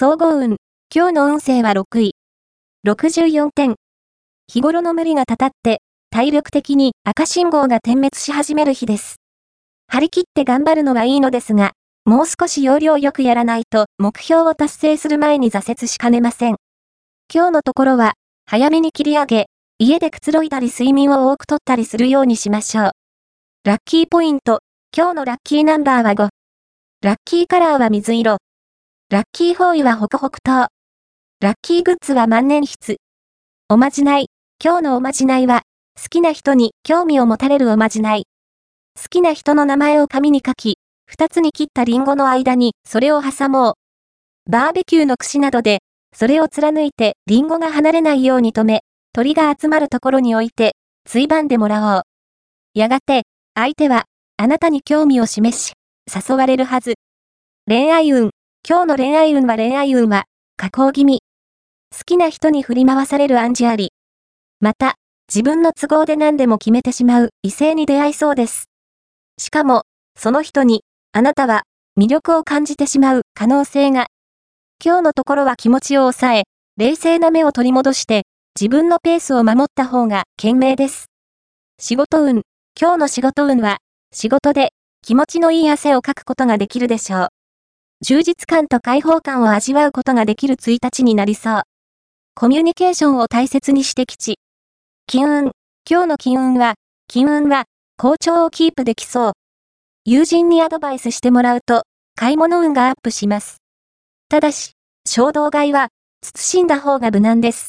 総合運。今日の運勢は6位。64点。日頃の無理がたたって、体力的に赤信号が点滅し始める日です。張り切って頑張るのはいいのですが、もう少し要領よくやらないと目標を達成する前に挫折しかねません。今日のところは、早めに切り上げ、家でくつろいだり睡眠を多くとったりするようにしましょう。ラッキーポイント。今日のラッキーナンバーは5。ラッキーカラーは水色。ラッキーフォーイはホクホク糖。ラッキーグッズは万年筆。おまじない。今日のおまじないは、好きな人に興味を持たれるおまじない。好きな人の名前を紙に書き、二つに切ったリンゴの間にそれを挟もう。バーベキューの串などで、それを貫いてリンゴが離れないように止め、鳥が集まるところに置いて、ついばんでもらおう。やがて、相手は、あなたに興味を示し、誘われるはず。恋愛運。今日の恋愛運は恋愛運は、加工気味。好きな人に振り回される暗示あり。また、自分の都合で何でも決めてしまう異性に出会いそうです。しかも、その人に、あなたは、魅力を感じてしまう可能性が。今日のところは気持ちを抑え、冷静な目を取り戻して、自分のペースを守った方が賢明です。仕事運。今日の仕事運は、仕事で気持ちのいい汗をかくことができるでしょう。充実感と解放感を味わうことができる1日になりそう。コミュニケーションを大切にして吉。金運。今日の金運は、金運は、好調をキープできそう。友人にアドバイスしてもらうと、買い物運がアップします。ただし、衝動買いは、慎んだ方が無難です。